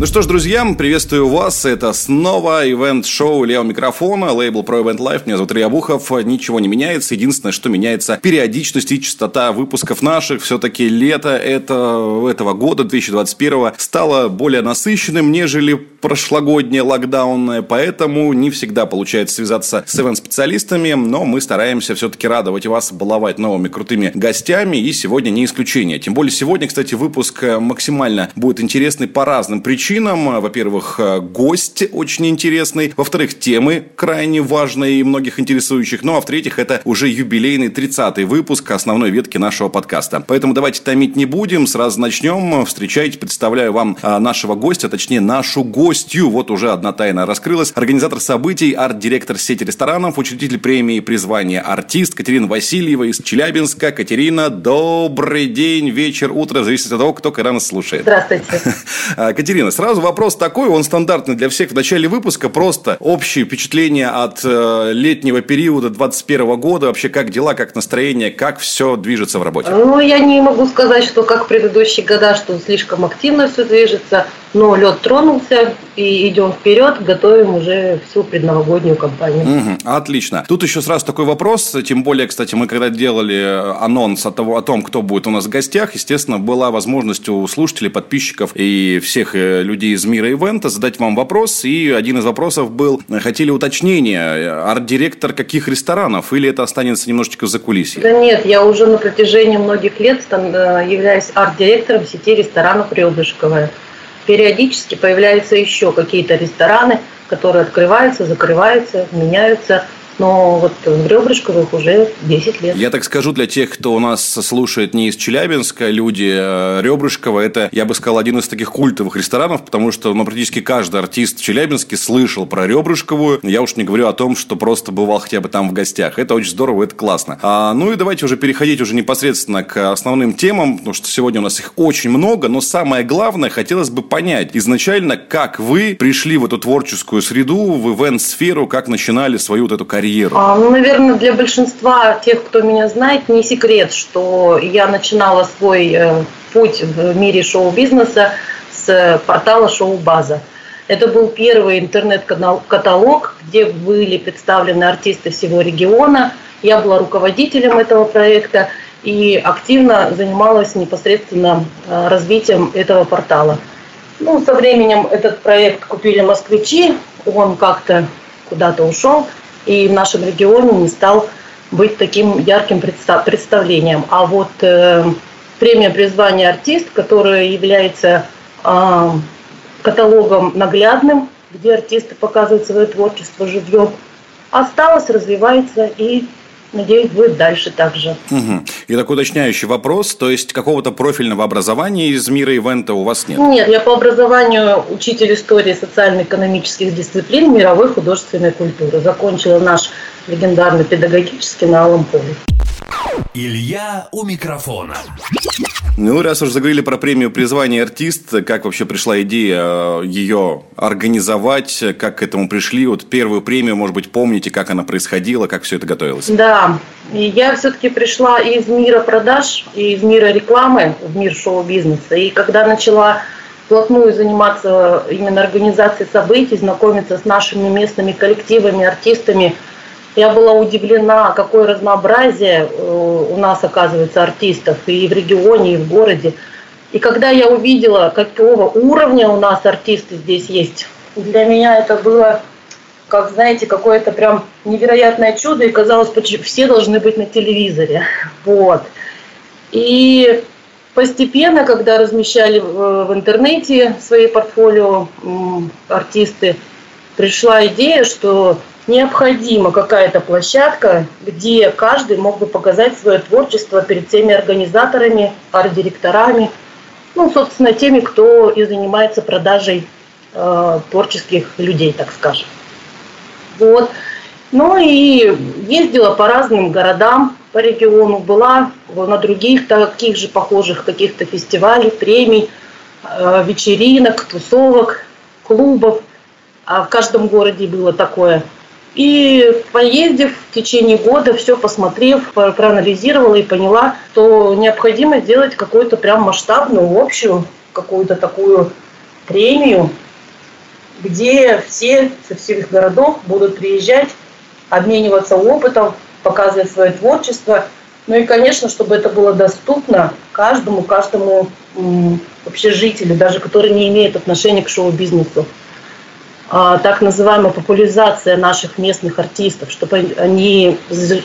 Ну что ж, друзья, приветствую вас. Это снова ивент-шоу Лео Микрофона, лейбл Pro Event Life. Меня зовут Илья Бухов. Ничего не меняется. Единственное, что меняется периодичность и частота выпусков наших. Все-таки лето это, этого года, 2021, стало более насыщенным, нежели прошлогоднее локдаунное. Поэтому не всегда получается связаться с ивент-специалистами, но мы стараемся все-таки радовать вас, баловать новыми крутыми гостями. И сегодня не исключение. Тем более сегодня, кстати, выпуск максимально будет интересный по разным причинам причинам. Во-первых, э, гость очень интересный. Во-вторых, темы крайне важные и многих интересующих. Ну, а в-третьих, это уже юбилейный 30-й выпуск основной ветки нашего подкаста. Поэтому давайте томить не будем. Сразу начнем. Встречайте, представляю вам э, нашего гостя, точнее, нашу гостью. Вот уже одна тайна раскрылась. Организатор событий, арт-директор сети ресторанов, учредитель премии призвания «Артист» Катерина Васильева из Челябинска. Катерина, добрый день, вечер, утро. Зависит от того, кто нас слушает. Здравствуйте. Катерина, Сразу вопрос такой, он стандартный для всех в начале выпуска. Просто общее впечатление от э, летнего периода 2021 года. Вообще, как дела, как настроение, как все движется в работе? Ну, я не могу сказать, что как в предыдущие года, что слишком активно все движется. Но лед тронулся, и идем вперед, готовим уже всю предновогоднюю кампанию. Угу, отлично. Тут еще сразу такой вопрос, тем более, кстати, мы когда делали анонс о, того, о том, кто будет у нас в гостях, естественно, была возможность у слушателей, подписчиков и всех э, людей из мира ивента задать вам вопрос, и один из вопросов был, хотели уточнения, арт-директор каких ресторанов, или это останется немножечко за кулисье? Да нет, я уже на протяжении многих лет э, являюсь арт-директором сети ресторанов «Ребышковая» периодически появляются еще какие-то рестораны, которые открываются, закрываются, меняются – но вот в Ребрышковых уже 10 лет. Я так скажу для тех, кто у нас слушает не из Челябинска, люди э, Ребрышкова, это, я бы сказал, один из таких культовых ресторанов, потому что ну, практически каждый артист в Челябинске слышал про Ребрышковую. Я уж не говорю о том, что просто бывал хотя бы там в гостях. Это очень здорово, это классно. А, ну и давайте уже переходить уже непосредственно к основным темам, потому что сегодня у нас их очень много, но самое главное, хотелось бы понять изначально, как вы пришли в эту творческую среду, в ивент-сферу, как начинали свою вот эту карьеру карьеру? А, ну, наверное, для большинства тех, кто меня знает, не секрет, что я начинала свой э, путь в мире шоу-бизнеса с портала «Шоу-база». Это был первый интернет-каталог, где были представлены артисты всего региона. Я была руководителем этого проекта и активно занималась непосредственно э, развитием этого портала. Ну, со временем этот проект купили москвичи, он как-то куда-то ушел и в нашем регионе не стал быть таким ярким представлением. А вот э, премия призвания артист, которая является э, каталогом наглядным, где артисты показывают свое творчество живьем, осталась, развивается и Надеюсь, будет дальше также. Угу. И такой уточняющий вопрос, то есть какого-то профильного образования из мира ивента у вас нет? Нет, я по образованию учитель истории социально-экономических дисциплин мировой художественной культуры. Закончила наш легендарный педагогический на Алом поле. Илья у микрофона. Ну, раз уж заговорили про премию призвания артист, как вообще пришла идея э, ее организовать, как к этому пришли? Вот первую премию, может быть, помните, как она происходила, как все это готовилось? Да, я все-таки пришла из мира продаж, из мира рекламы в мир шоу-бизнеса. И когда начала вплотную заниматься именно организацией событий, знакомиться с нашими местными коллективами, артистами – я была удивлена, какое разнообразие э, у нас, оказывается, артистов и в регионе, и в городе. И когда я увидела, какого уровня у нас артисты здесь есть, для меня это было, как знаете, какое-то прям невероятное чудо, и казалось, все должны быть на телевизоре. Вот. И постепенно, когда размещали в интернете свои портфолио артисты, пришла идея, что необходима какая-то площадка, где каждый мог бы показать свое творчество перед всеми организаторами, арт-директорами, ну, собственно, теми, кто и занимается продажей э, творческих людей, так скажем. Вот. Ну и ездила по разным городам по региону, была на других таких же похожих каких-то фестивалей, премий, э, вечеринок, тусовок, клубов. А в каждом городе было такое и поездив в течение года, все посмотрев, проанализировала и поняла, что необходимо сделать какую-то прям масштабную, общую, какую-то такую премию, где все со всех городов будут приезжать, обмениваться опытом, показывать свое творчество. Ну и, конечно, чтобы это было доступно каждому, каждому вообще жителю, даже который не имеет отношения к шоу-бизнесу. А, так называемая популяризация наших местных артистов, чтобы они,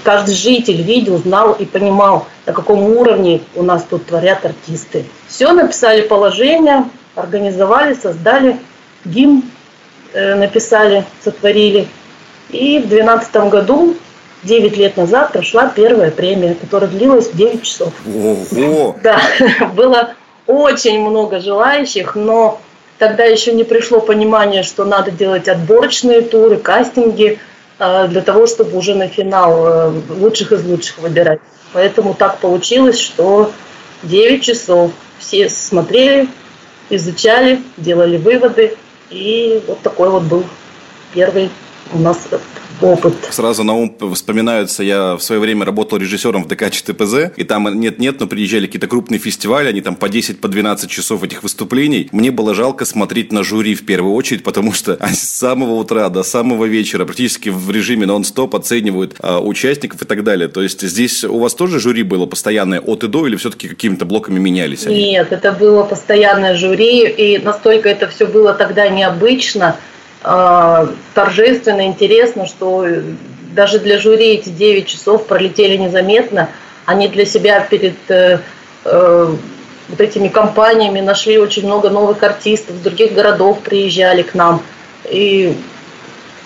каждый житель видел, знал и понимал, на каком уровне у нас тут творят артисты. Все, написали положение, организовали, создали гимн, э, написали, сотворили. И в 2012 году 9 лет назад прошла первая премия, которая длилась 9 часов. Ого! Да, было очень много желающих, но тогда еще не пришло понимание, что надо делать отборочные туры, кастинги э, для того, чтобы уже на финал э, лучших из лучших выбирать. Поэтому так получилось, что 9 часов все смотрели, изучали, делали выводы. И вот такой вот был первый у нас опыт. Сразу на ум вспоминаются, я в свое время работал режиссером в ДК ЧТПЗ, и там нет-нет, но приезжали какие-то крупные фестивали, они там по 10, по 12 часов этих выступлений. Мне было жалко смотреть на жюри в первую очередь, потому что с самого утра до самого вечера практически в режиме нон-стоп оценивают а, участников и так далее. То есть здесь у вас тоже жюри было постоянное от и до, или все-таки какими-то блоками менялись они? Нет, это было постоянное жюри, и настолько это все было тогда необычно, торжественно, интересно, что даже для жюри эти 9 часов пролетели незаметно. Они для себя перед э, э, вот этими компаниями нашли очень много новых артистов, других городов приезжали к нам. И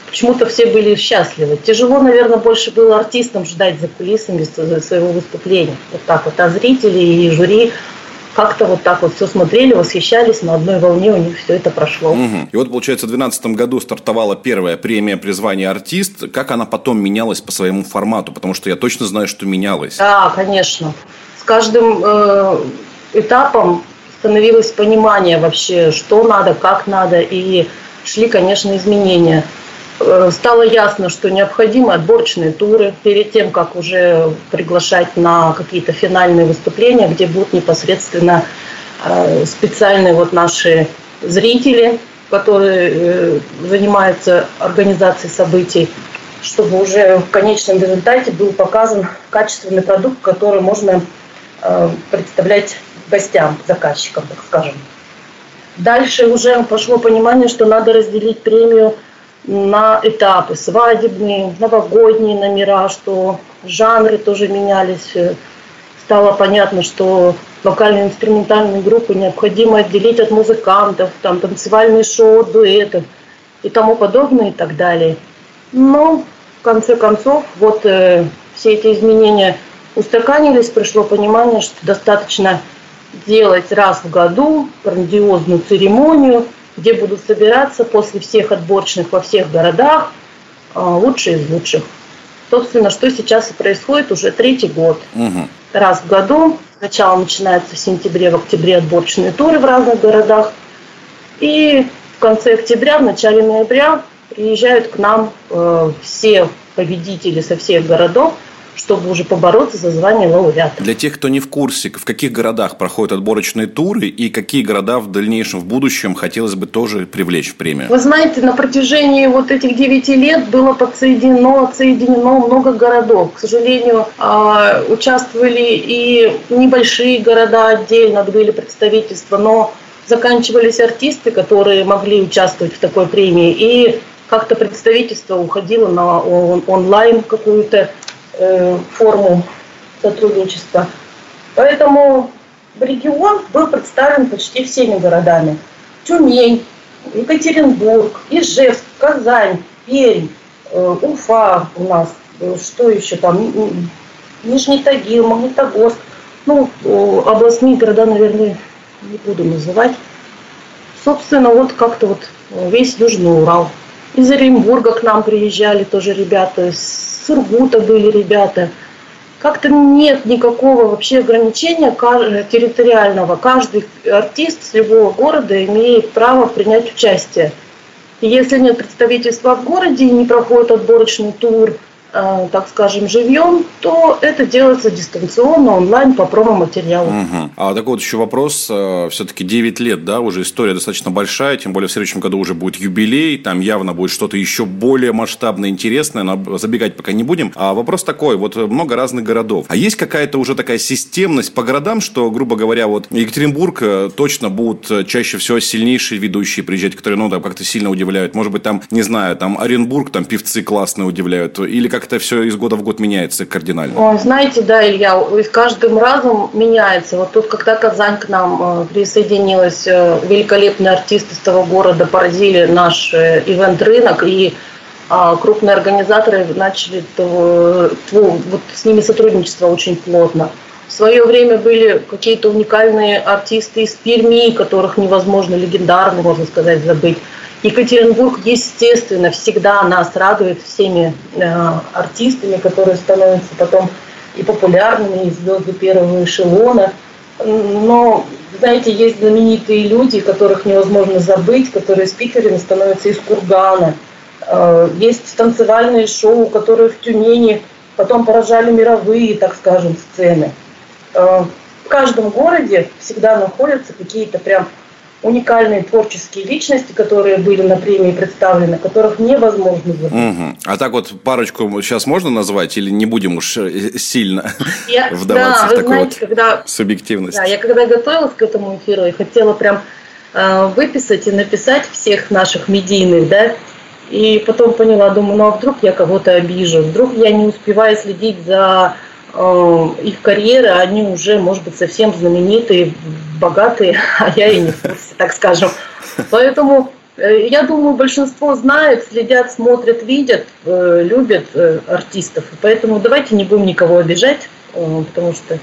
почему-то все были счастливы. Тяжело, наверное, больше было артистам ждать за кулисами своего выступления. Вот так вот. А зрители и жюри как-то вот так вот все смотрели, восхищались, на одной волне у них все это прошло. Угу. И вот, получается, в 2012 году стартовала первая премия призвания артист. Как она потом менялась по своему формату? Потому что я точно знаю, что менялась. Да, конечно. С каждым э, этапом становилось понимание вообще, что надо, как надо, и шли, конечно, изменения. Э, стало ясно, что необходимы отборочные туры перед тем, как уже приглашать на какие-то финальные выступления, где будут непосредственно э, специальные вот наши зрители, которые э, занимаются организацией событий, чтобы уже в конечном результате был показан качественный продукт, который можно представлять гостям, заказчикам, так скажем. Дальше уже пошло понимание, что надо разделить премию на этапы свадебные, новогодние номера, что жанры тоже менялись. Стало понятно, что вокально-инструментальные группы необходимо отделить от музыкантов, там танцевальные шоу, дуэтов и тому подобное и так далее. Но в конце концов вот э, все эти изменения устаканились, пришло понимание, что достаточно делать раз в году грандиозную церемонию – где будут собираться после всех отборочных во всех городах а, лучшие из лучших. Собственно, что сейчас и происходит уже третий год. Угу. Раз в году. Сначала начинается в сентябре, в октябре отборочные туры в разных городах. И в конце октября, в начале ноября приезжают к нам э, все победители со всех городов чтобы уже побороться за звание лауреата. Для тех, кто не в курсе, в каких городах проходят отборочные туры и какие города в дальнейшем, в будущем хотелось бы тоже привлечь в премию? Вы знаете, на протяжении вот этих девяти лет было подсоединено, отсоединено много городов. К сожалению, а, участвовали и небольшие города отдельно, были представительства, но заканчивались артисты, которые могли участвовать в такой премии, и как-то представительство уходило на онлайн какую-то форму сотрудничества. Поэтому регион был представлен почти всеми городами. Тюмень, Екатеринбург, Ижевск, Казань, Пермь, э, Уфа у нас, э, что еще там, Нижний Тагил, Магнитогорск. Ну, областные города, наверное, не буду называть. Собственно, вот как-то вот весь Южный Урал. Из Оренбурга к нам приезжали тоже ребята, с Сургута были ребята. Как-то нет никакого вообще ограничения территориального. Каждый артист с любого города имеет право принять участие. И если нет представительства в городе и не проходит отборочный тур, э, так скажем, живьем, то это делается дистанционно, онлайн по промо-материалу. Угу. А такой вот еще вопрос. Э, Все-таки 9 лет, да, уже история достаточно большая, тем более в следующем году уже будет юбилей, там явно будет что-то еще более масштабное, интересное, но забегать пока не будем. А вопрос такой, вот много разных городов. А есть какая-то уже такая системность по городам, что, грубо говоря, вот Екатеринбург э, точно будут э, чаще всего сильнейшие ведущие приезжать, которые, ну, там как-то сильно удивляют. Может быть, там, не знаю, там Оренбург, там певцы классные удивляют. Или как-то все из года в год меняется кардинально? Ой, знаете, да, Илья, с каждым разом меняется. Вот тут, когда Казань к нам э, присоединилась, э, великолепные артисты с того города поразили наш э, ивент-рынок, и а, крупные организаторы начали вот с ними сотрудничество очень плотно. В свое время были какие-то уникальные артисты из Перми, которых невозможно, легендарно, можно сказать, забыть. Екатеринбург, естественно, всегда нас радует всеми э, артистами, которые становятся потом и популярными, и звезды первого эшелона. Но, знаете, есть знаменитые люди, которых невозможно забыть, которые спикерами становятся из Кургана. Э, есть танцевальные шоу, которые в Тюмени потом поражали мировые, так скажем, сцены. Э, в каждом городе всегда находятся какие-то прям уникальные творческие личности, которые были на премии представлены, которых невозможно забыть. Угу. А так вот парочку сейчас можно назвать или не будем уж э, сильно я, вдаваться да, в такую знаете, вот когда, субъективность? Да, я когда готовилась к этому эфиру, я хотела прям э, выписать и написать всех наших медийных, да, и потом поняла, думаю, ну а вдруг я кого-то обижу, вдруг я не успеваю следить за их карьеры, они уже, может быть, совсем знаменитые, богатые, а я и не в курсе, так скажем. Поэтому э, я думаю, большинство знает, следят, смотрят, видят, э, любят э, артистов. Поэтому давайте не будем никого обижать, потому что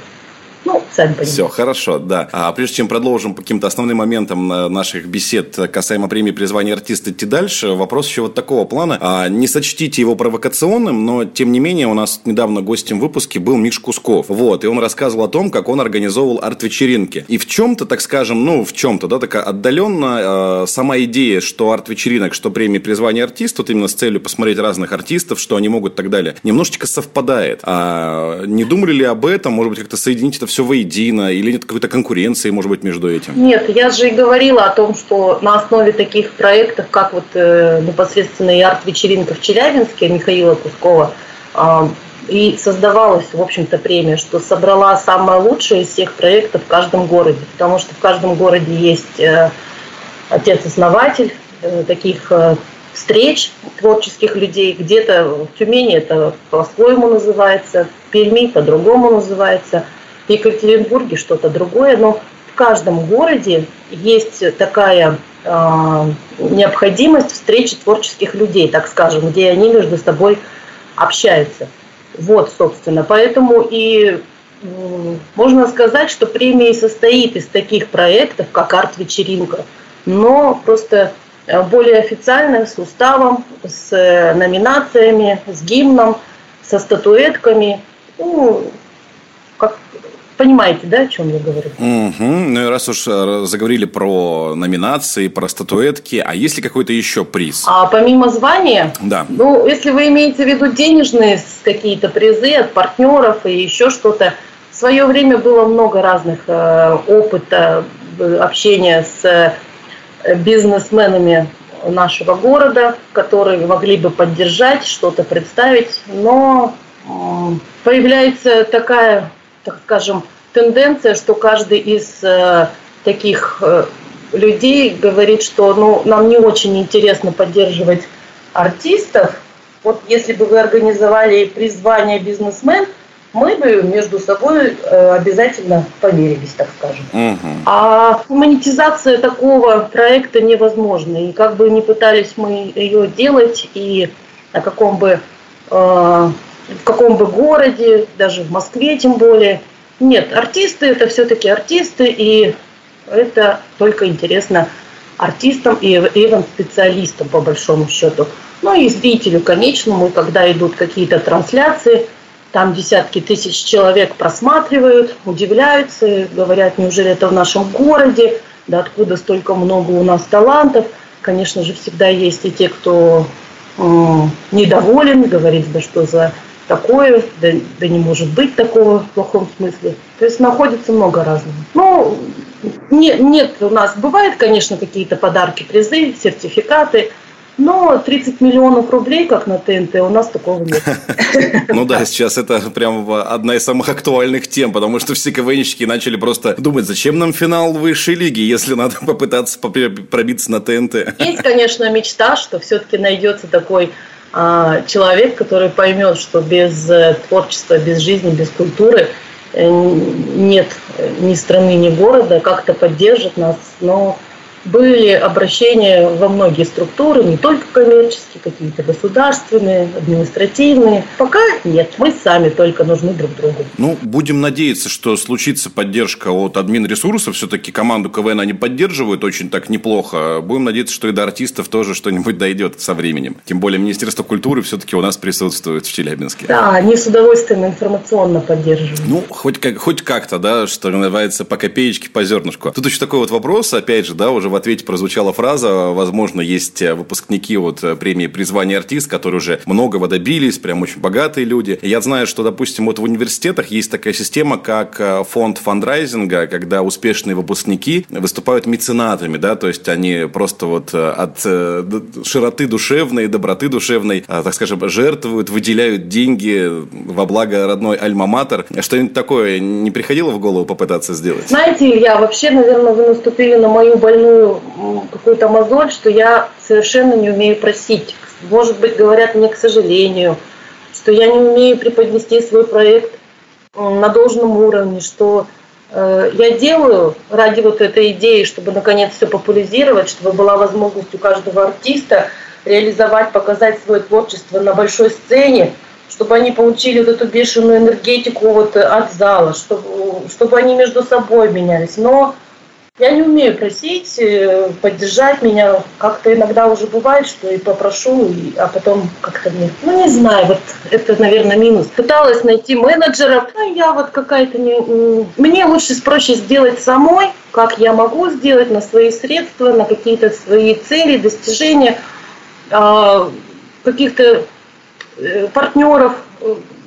ну, сами понимаете. Все, хорошо, да. А прежде чем продолжим по каким-то основным моментам наших бесед касаемо премии призвания артиста идти дальше, вопрос еще вот такого плана. А, не сочтите его провокационным, но, тем не менее, у нас недавно гостем в выпуске был Миш Кусков. Вот, и он рассказывал о том, как он организовывал арт-вечеринки. И в чем-то, так скажем, ну, в чем-то, да, такая отдаленно э, сама идея, что арт-вечеринок, что премии призвания артиста, вот именно с целью посмотреть разных артистов, что они могут и так далее, немножечко совпадает. А не думали ли об этом, может быть, как-то соединить это все воедино? Или нет какой-то конкуренции, может быть, между этим? Нет, я же и говорила о том, что на основе таких проектов, как вот э, непосредственно и арт-вечеринка в Челябинске Михаила Кускова, э, и создавалась, в общем-то, премия, что собрала самое лучшее из всех проектов в каждом городе. Потому что в каждом городе есть э, отец-основатель э, таких э, встреч творческих людей. Где-то в Тюмени это по-своему называется, в Перми по-другому называется – в Екатеринбурге что-то другое, но в каждом городе есть такая э, необходимость встречи творческих людей, так скажем, где они между собой общаются. Вот, собственно, поэтому и э, можно сказать, что премия состоит из таких проектов, как арт-вечеринка, но просто более официально, с уставом, с номинациями, с гимном, со статуэтками. Ну, как Понимаете, да, о чем я говорю? Угу. Ну и раз уж э, заговорили про номинации, про статуэтки, а есть ли какой-то еще приз? А помимо звания? Да. Ну, если вы имеете в виду денежные какие-то призы от партнеров и еще что-то, в свое время было много разных э, опыта э, общения с э, бизнесменами нашего города, которые могли бы поддержать, что-то представить, но появляется такая так скажем, тенденция, что каждый из э, таких э, людей говорит, что ну, нам не очень интересно поддерживать артистов. Вот если бы вы организовали призвание бизнесмен, мы бы между собой э, обязательно померились, так скажем. Угу. А монетизация такого проекта невозможна. И как бы ни пытались мы ее делать, и на каком бы э, в каком бы городе, даже в Москве тем более. Нет, артисты это все-таки артисты, и это только интересно артистам и ивент-специалистам по большому счету. Ну и зрителю конечному, когда идут какие-то трансляции, там десятки тысяч человек просматривают, удивляются, говорят, неужели это в нашем городе, да откуда столько много у нас талантов. Конечно же, всегда есть и те, кто недоволен, говорит, да что за такое, да, да не может быть такого в плохом смысле. То есть находится много разного. Ну, не, нет у нас, бывает, конечно, какие-то подарки, призы, сертификаты – но 30 миллионов рублей, как на ТНТ, у нас такого нет. Ну да, сейчас это прям одна из самых актуальных тем, потому что все КВНщики начали просто думать, зачем нам финал высшей лиги, если надо попытаться пробиться на ТНТ. Есть, конечно, мечта, что все-таки найдется такой человек, который поймет, что без э, творчества, без жизни, без культуры э, нет ни страны, ни города, как-то поддержит нас, но были обращения во многие структуры, не только коммерческие, какие-то государственные, административные. Пока нет, мы сами только нужны друг другу. Ну, будем надеяться, что случится поддержка от админ ресурсов. Все-таки команду КВН они поддерживают очень так неплохо. Будем надеяться, что и до артистов тоже что-нибудь дойдет со временем. Тем более Министерство культуры все-таки у нас присутствует в Челябинске. Да, они с удовольствием информационно поддерживают. Ну, хоть, как, хоть как-то, да, что называется, по копеечке, по зернышку. Тут еще такой вот вопрос, опять же, да, уже в ответе прозвучала фраза, возможно, есть э, выпускники вот э, премии «Призвание артист», которые уже многого добились, прям очень богатые люди. Я знаю, что, допустим, вот в университетах есть такая система, как э, фонд фандрайзинга, когда успешные выпускники выступают меценатами, да, то есть они просто вот от широты душевной, доброты душевной, так скажем, жертвуют, выделяют деньги во благо родной альма-матер. Что-нибудь такое не приходило в голову попытаться сделать? Знаете, я вообще, наверное, вы наступили на мою больную какую-то мозоль, что я совершенно не умею просить. Может быть, говорят мне к сожалению, что я не умею преподнести свой проект на должном уровне, что э, я делаю ради вот этой идеи, чтобы наконец все популяризировать, чтобы была возможность у каждого артиста реализовать, показать свое творчество на большой сцене, чтобы они получили вот эту бешеную энергетику вот от зала, чтобы, чтобы они между собой менялись. Но я не умею просить, э, поддержать меня. Как-то иногда уже бывает, что и попрошу, а потом как-то мне, ну не знаю, вот это, наверное, минус. Пыталась найти менеджеров, ну я вот какая-то не... Мне лучше проще сделать самой, как я могу сделать на свои средства, на какие-то свои цели, достижения, а, каких-то э, партнеров,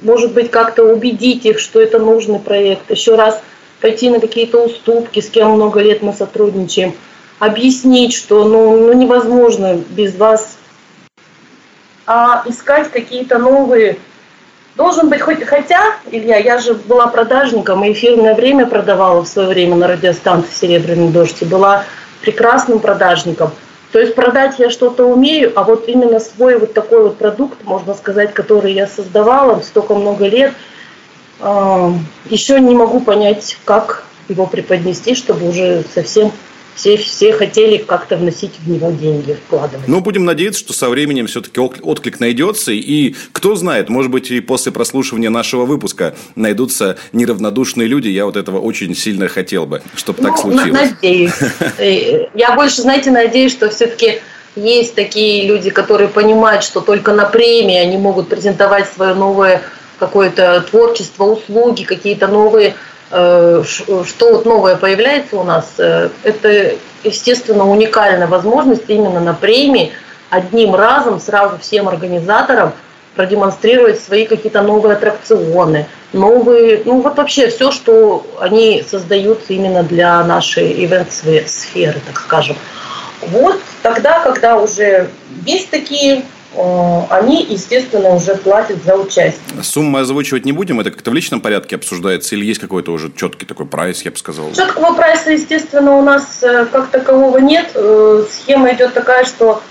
может быть, как-то убедить их, что это нужный проект. Еще раз пойти на какие-то уступки, с кем много лет мы сотрудничаем, объяснить, что ну, ну невозможно без вас, а искать какие-то новые. Должен быть хоть, хотя, Илья, я же была продажником, и эфирное время продавала в свое время на радиостанции «Серебряный дождь», и была прекрасным продажником. То есть продать я что-то умею, а вот именно свой вот такой вот продукт, можно сказать, который я создавала столько много лет – еще не могу понять, как его преподнести, чтобы уже совсем все, все хотели как-то вносить в него деньги, вкладывать. Ну, будем надеяться, что со временем все-таки отклик найдется. И кто знает, может быть, и после прослушивания нашего выпуска найдутся неравнодушные люди. Я вот этого очень сильно хотел бы, чтобы ну, так случилось. Надеюсь. Э, я больше, знаете, надеюсь, что все-таки есть такие люди, которые понимают, что только на премии они могут презентовать свое новое какое-то творчество, услуги, какие-то новые, э, что вот новое появляется у нас, э, это, естественно, уникальная возможность именно на премии одним разом сразу всем организаторам продемонстрировать свои какие-то новые аттракционы, новые, ну вот вообще все, что они создают именно для нашей ивент-сферы, так скажем. Вот тогда, когда уже есть такие они, естественно, уже платят за участие. Суммы озвучивать не будем? Это как-то в личном порядке обсуждается? Или есть какой-то уже четкий такой прайс, я бы сказал? Четкого прайса, естественно, у нас э, как такового нет. Э, схема идет такая, что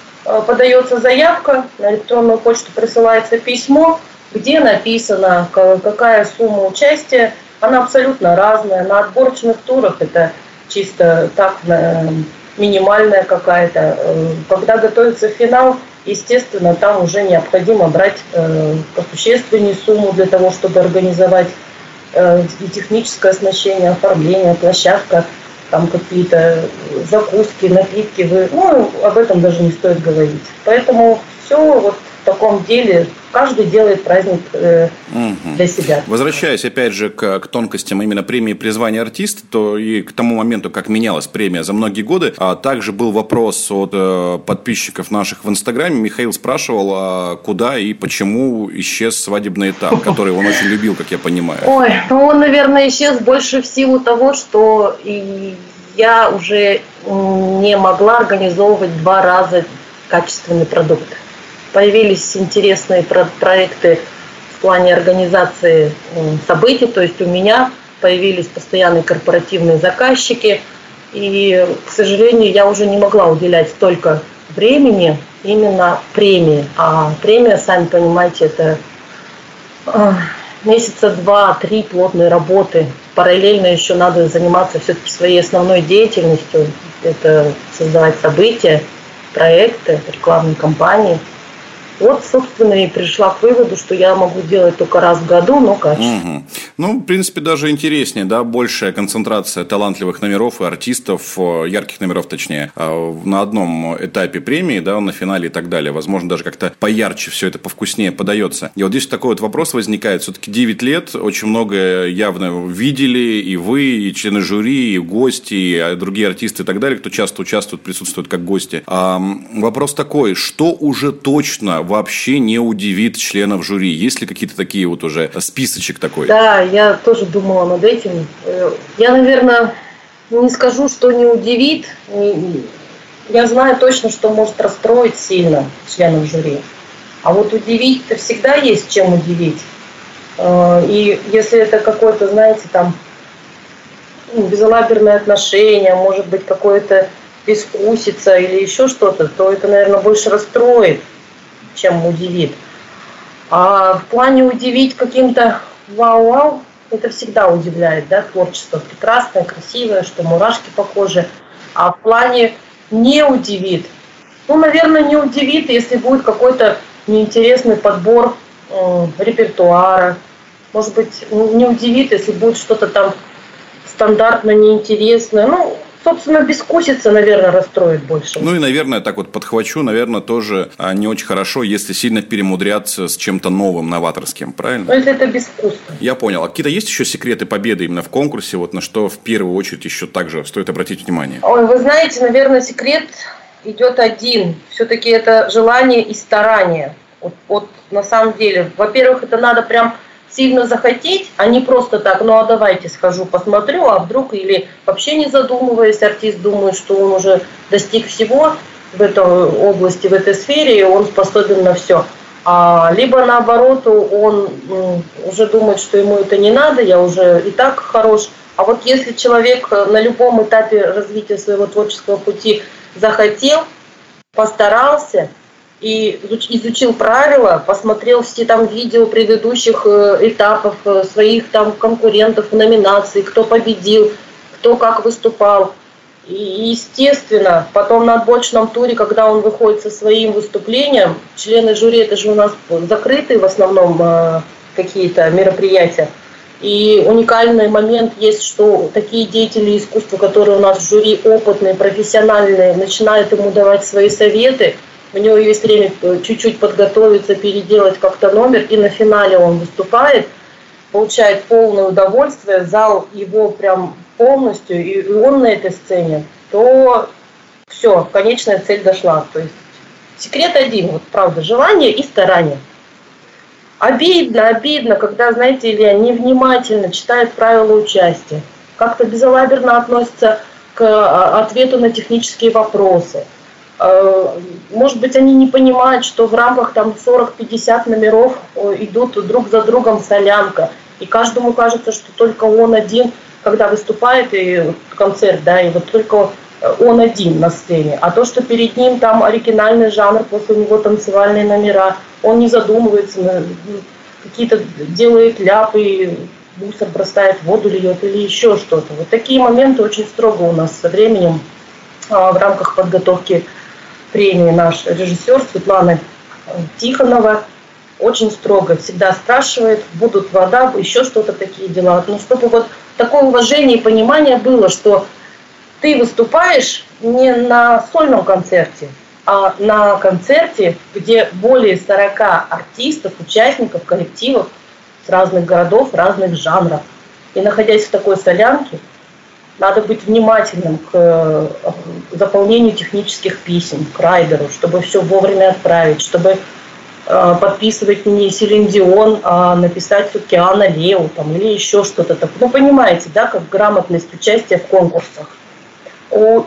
подается заявка, на электронную почту присылается письмо, где написано, какая сумма участия. Она абсолютно разная. На отборочных турах это чисто так минимальная какая-то. Когда готовится финал, естественно, там уже необходимо брать э, посущественнее сумму для того, чтобы организовать э, и техническое оснащение, оформление, площадка, там какие-то закуски, напитки. Вы, ну, об этом даже не стоит говорить. Поэтому все вот в таком деле каждый делает праздник э, для себя. Возвращаясь опять же к, к тонкостям именно премии призвания артиста, то и к тому моменту, как менялась премия за многие годы, а также был вопрос от э, подписчиков наших в Инстаграме. Михаил спрашивал, а куда и почему исчез свадебный этап, который он очень любил, как я понимаю. Ой, ну он, наверное, исчез больше в силу того, что и я уже не могла организовывать два раза качественный продукт. Появились интересные про- проекты в плане организации событий, то есть у меня появились постоянные корпоративные заказчики, и, к сожалению, я уже не могла уделять столько времени именно премии. А премия, сами понимаете, это а, месяца два-три плотной работы. Параллельно еще надо заниматься все-таки своей основной деятельностью. Это создавать события, проекты, рекламные кампании – вот, собственно, и пришла к выводу, что я могу делать только раз в году, но качественно. Угу. Ну, в принципе, даже интереснее, да, большая концентрация талантливых номеров и артистов, э, ярких номеров, точнее, э, на одном этапе премии, да, на финале и так далее. Возможно, даже как-то поярче все это повкуснее подается. И вот здесь такой вот вопрос возникает. Все-таки 9 лет, очень много явно видели и вы, и члены жюри, и гости, и другие артисты и так далее, кто часто участвует, присутствует как гости. А, вопрос такой, что уже точно вообще не удивит членов жюри? Есть ли какие-то такие вот уже списочек такой? Да, я тоже думала над этим. Э, я, наверное, не скажу, что не удивит. Я знаю точно, что может расстроить сильно членов жюри. А вот удивить-то всегда есть чем удивить. Э, и если это какое-то, знаете, там ну, безалаберное отношение, может быть, какое-то бескусица или еще что-то, то это, наверное, больше расстроит чем удивит. А в плане удивить каким-то вау-вау, это всегда удивляет, да, творчество прекрасное, красивое, что мурашки похожи. А в плане не удивит, ну, наверное, не удивит, если будет какой-то неинтересный подбор э, репертуара. Может быть, не удивит, если будет что-то там стандартно неинтересное. Ну, собственно, бескусица, наверное, расстроит больше. Ну и, наверное, так вот подхвачу, наверное, тоже а, не очень хорошо, если сильно перемудряться с чем-то новым, новаторским, правильно? Ну, если это безвкусно. Я понял. А какие-то есть еще секреты победы именно в конкурсе, вот на что в первую очередь еще также стоит обратить внимание? Ой, вы знаете, наверное, секрет идет один. Все-таки это желание и старание. Вот, вот на самом деле, во-первых, это надо прям сильно захотеть, а не просто так, ну а давайте схожу, посмотрю, а вдруг или вообще не задумываясь, артист думает, что он уже достиг всего в этой области, в этой сфере, и он способен на все. А, либо наоборот, он уже думает, что ему это не надо, я уже и так хорош. А вот если человек на любом этапе развития своего творческого пути захотел, постарался, и изучил правила, посмотрел все там видео предыдущих э, этапов э, своих там конкурентов в номинации, кто победил, кто как выступал. И, естественно, потом на отборочном туре, когда он выходит со своим выступлением, члены жюри, это же у нас закрытые в основном э, какие-то мероприятия. И уникальный момент есть, что такие деятели искусства, которые у нас в жюри опытные, профессиональные, начинают ему давать свои советы – у него есть время чуть-чуть подготовиться, переделать как-то номер, и на финале он выступает, получает полное удовольствие, зал его прям полностью, и он на этой сцене, то все, конечная цель дошла. То есть секрет один, вот правда, желание и старание. Обидно, обидно, когда, знаете, Илья невнимательно читает правила участия, как-то безалаберно относится к а, ответу на технические вопросы – Э, может быть, они не понимают, что в рамках там 40-50 номеров э, идут друг за другом солянка. И каждому кажется, что только он один, когда выступает и концерт, да, и вот только он один на сцене. А то, что перед ним там оригинальный жанр, после него танцевальные номера, он не задумывается, какие-то делает ляпы, мусор бросает, воду льет или еще что-то. Вот такие моменты очень строго у нас со временем а, в рамках подготовки премии наш режиссер Светлана э, Тихонова очень строго всегда спрашивает, будут вода, еще что-то такие дела. Ну, чтобы вот такое уважение и понимание было, что ты выступаешь не на сольном концерте, а на концерте, где более 40 артистов, участников, коллективов с разных городов, разных жанров. И находясь в такой солянке, надо быть внимательным к э, заполнению технических писем, к райдеру, чтобы все вовремя отправить, чтобы э, подписывать не Селин а написать все-таки Анна Лео там, или еще что-то такое. Ну, понимаете, да, как грамотность участия в конкурсах.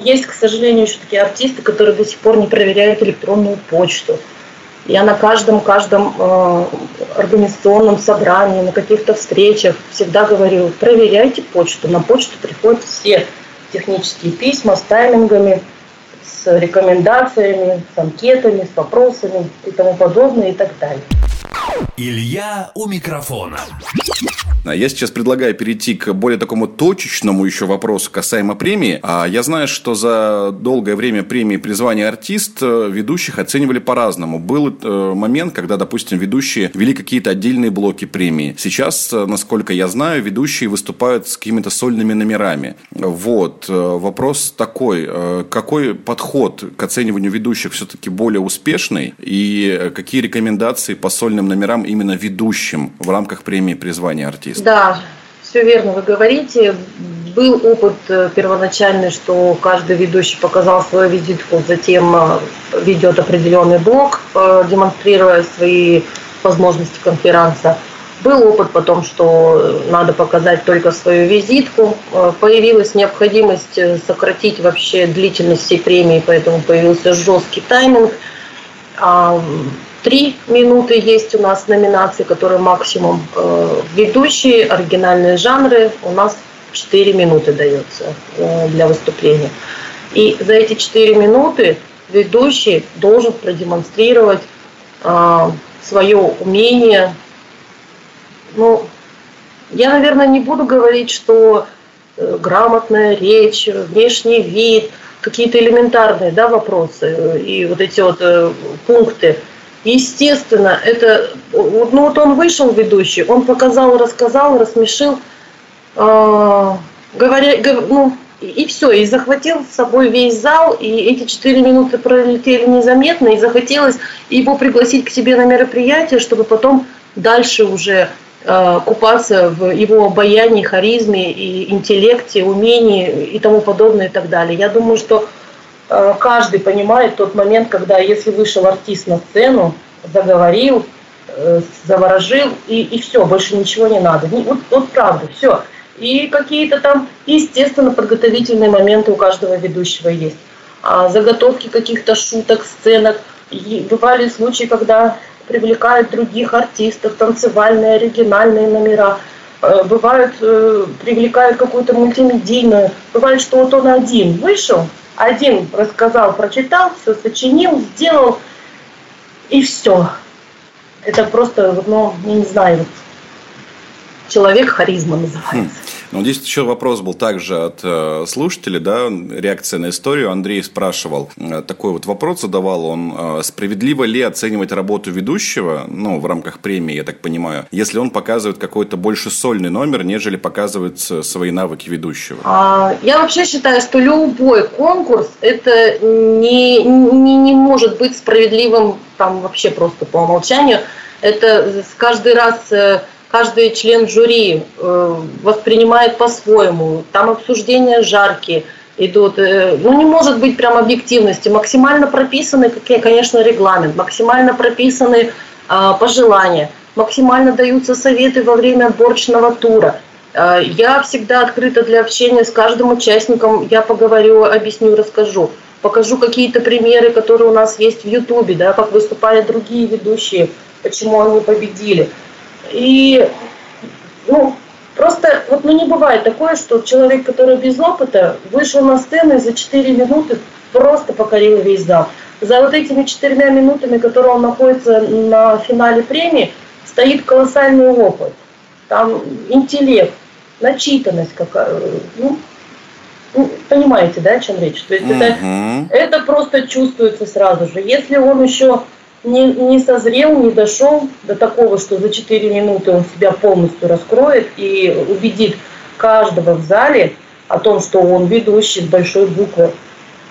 Есть, к сожалению, еще такие артисты, которые до сих пор не проверяют электронную почту. Я на каждом, каждом э, организационном собрании, на каких-то встречах всегда говорю, проверяйте почту. На почту приходят все технические письма с таймингами, с рекомендациями, с анкетами, с вопросами и тому подобное и так далее. Илья у микрофона. А я сейчас предлагаю перейти к более такому точечному еще вопросу касаемо премии. А Я знаю, что за долгое время премии призвания артист э, ведущих оценивали по-разному. Был э, момент, когда, допустим, ведущие вели какие-то отдельные блоки премии. Сейчас, э, насколько я знаю, ведущие выступают с какими-то сольными номерами. Вот. Вопрос такой. Какой подход к оцениванию ведущих все-таки более успешный? И какие рекомендации по сольным номерам именно ведущим в рамках премии призвания артист? Да, все верно вы говорите. Был опыт э, первоначальный, что каждый ведущий показал свою визитку, затем э, ведет определенный блок, э, демонстрируя свои возможности конференца. Был опыт потом, что надо показать только свою визитку. Появилась необходимость сократить вообще длительность всей премии, поэтому появился жесткий тайминг. Три минуты есть у нас номинации, которые максимум. Э, ведущие, оригинальные жанры у нас 4 минуты дается э, для выступления. И за эти 4 минуты ведущий должен продемонстрировать э, свое умение. Ну, я, наверное, не буду говорить, что грамотная речь, внешний вид, какие-то элементарные да, вопросы и вот эти вот пункты – Естественно, это, ну вот он вышел ведущий, он показал, рассказал, рассмешил, э, говоря, ну, и все, и захватил с собой весь зал, и эти четыре минуты пролетели незаметно, и захотелось его пригласить к себе на мероприятие, чтобы потом дальше уже э, купаться в его обаянии, харизме, и интеллекте, умении и тому подобное и так далее. Я думаю, что каждый понимает тот момент, когда если вышел артист на сцену, заговорил, э, заворожил, и, и все, больше ничего не надо. Вот, вот правда, все. И какие-то там, естественно, подготовительные моменты у каждого ведущего есть. А заготовки каких-то шуток, сценок. И бывали случаи, когда привлекают других артистов, танцевальные, оригинальные номера. Э, бывают, привлекают какую-то мультимедийную. Бывает, что вот он один вышел, один рассказал, прочитал, все сочинил, сделал, и все. Это просто, ну, я не знаю, человек харизма называется. Ну, здесь еще вопрос был также от э, слушателей, да, реакция на историю. Андрей спрашивал, э, такой вот вопрос задавал он, э, справедливо ли оценивать работу ведущего, ну, в рамках премии, я так понимаю, если он показывает какой-то больше сольный номер, нежели показывает свои навыки ведущего? А, я вообще считаю, что любой конкурс, это не, не, не может быть справедливым там вообще просто по умолчанию. Это каждый раз каждый член жюри э, воспринимает по-своему. Там обсуждения жаркие идут. Э, ну, не может быть прям объективности. Максимально прописаны, конечно, регламент, максимально прописаны а, пожелания, максимально даются советы во время отборочного тура. Я всегда открыта для общения с каждым участником. Я поговорю, объясню, расскажу. Покажу какие-то примеры, которые у нас есть в Ютубе, да, как выступали другие ведущие, почему они победили. И ну, просто вот ну, не бывает такое, что человек, который без опыта, вышел на сцену и за 4 минуты просто покорил весь зал. За вот этими четырьмя минутами, которые он находится на финале премии, стоит колоссальный опыт. Там интеллект, начитанность какая ну, ну, понимаете, да, о чем речь? То есть угу. это, это просто чувствуется сразу же. Если он еще не, не созрел, не дошел до такого, что за 4 минуты он себя полностью раскроет и убедит каждого в зале о том, что он ведущий с большой буквы,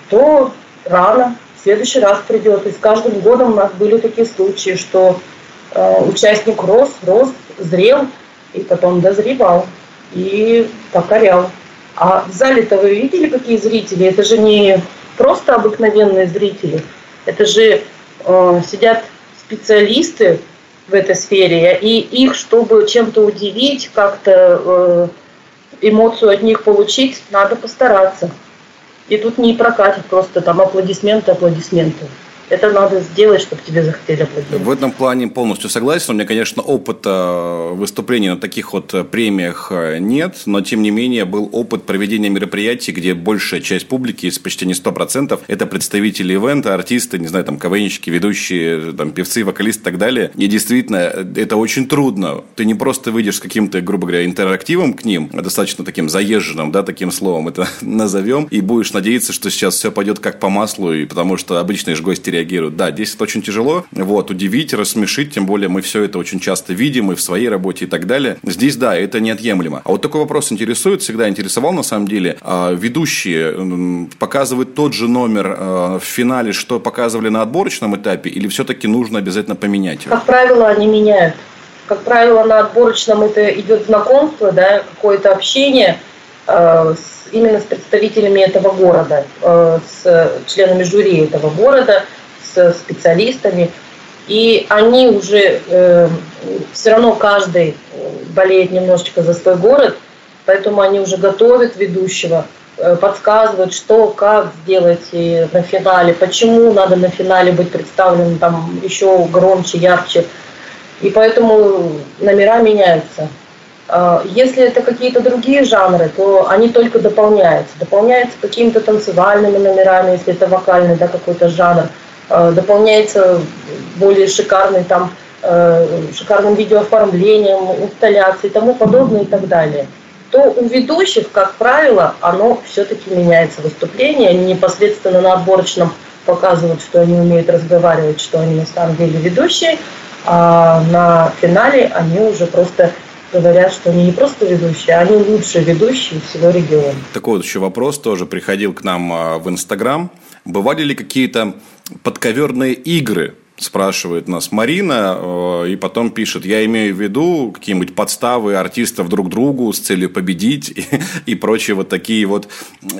то рано, в следующий раз придет. И с каждым годом у нас были такие случаи, что э, участник рос, рос, зрел, и потом дозревал и покорял. А в зале-то вы видели, какие зрители? Это же не просто обыкновенные зрители. Это же сидят специалисты в этой сфере, и их, чтобы чем-то удивить, как-то э, эмоцию от них получить, надо постараться. И тут не прокатит просто там аплодисменты, аплодисменты. Это надо сделать, чтобы тебе захотели аплодировать. В этом плане полностью согласен. У меня, конечно, опыта выступлений на таких вот премиях э, нет, но, тем не менее, был опыт проведения мероприятий, где большая часть публики, если почти не 100%, это представители ивента, артисты, не знаю, там, КВНщики, ведущие, там, певцы, вокалисты и так далее. И действительно, это очень трудно. Ты не просто выйдешь с каким-то, грубо говоря, интерактивом к ним, а достаточно таким заезженным, да, таким словом это назовем, и будешь надеяться, что сейчас все пойдет как по маслу, и потому что обычные же гости реагируют. Да, здесь это очень тяжело. Вот, удивить, рассмешить, тем более мы все это очень часто видим и в своей работе и так далее. Здесь, да, это неотъемлемо. А вот такой вопрос интересует, всегда интересовал на самом деле. А, ведущие показывают тот же номер а, в финале, что показывали на отборочном этапе, или все-таки нужно обязательно поменять его? Как правило, они меняют. Как правило, на отборочном это идет знакомство, да, какое-то общение э, с, именно с представителями этого города, с членами жюри этого города – с специалистами, и они уже э, все равно каждый болеет немножечко за свой город, поэтому они уже готовят ведущего, э, подсказывают, что, как сделать и на финале, почему надо на финале быть представленным там еще громче, ярче. И поэтому номера меняются. А, если это какие-то другие жанры, то они только дополняются. Дополняются какими-то танцевальными номерами, если это вокальный да, какой-то жанр. Э, дополняется более шикарный там э, шикарным видеооформлением, инсталляцией и тому подобное и так далее, то у ведущих, как правило, оно все-таки меняется выступление. Они непосредственно на отборочном показывают, что они умеют разговаривать, что они на самом деле ведущие, а на финале они уже просто говорят, что они не просто ведущие, а они лучшие ведущие всего региона. Такой вот еще вопрос тоже приходил к нам а, в Инстаграм. Бывали ли какие-то подковерные игры спрашивает нас Марина, э, и потом пишет, я имею в виду какие-нибудь подставы артистов друг другу с целью победить и, и прочие вот такие вот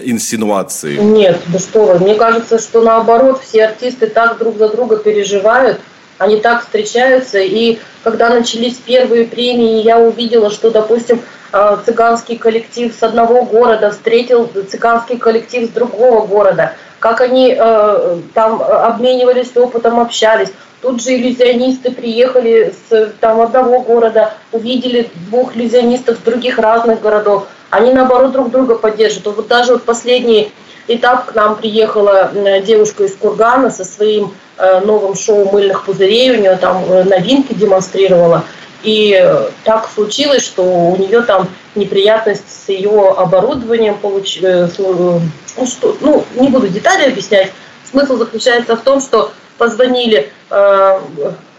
инсинуации. Нет, да что вы, мне кажется, что наоборот, все артисты так друг за друга переживают, они так встречаются, и когда начались первые премии, я увидела, что, допустим, э, цыганский коллектив с одного города встретил цыганский коллектив с другого города – как они э, там обменивались опытом, общались. Тут же иллюзионисты приехали с там, одного города, увидели двух иллюзионистов с других разных городов. Они, наоборот, друг друга поддерживают. Вот даже вот последний этап к нам приехала девушка из Кургана со своим э, новым шоу «Мыльных пузырей». У нее там э, новинки демонстрировала. И так случилось, что у нее там неприятность с ее оборудованием, получ... Э, ну, что... ну, не буду детали объяснять. Смысл заключается в том, что позвонили э,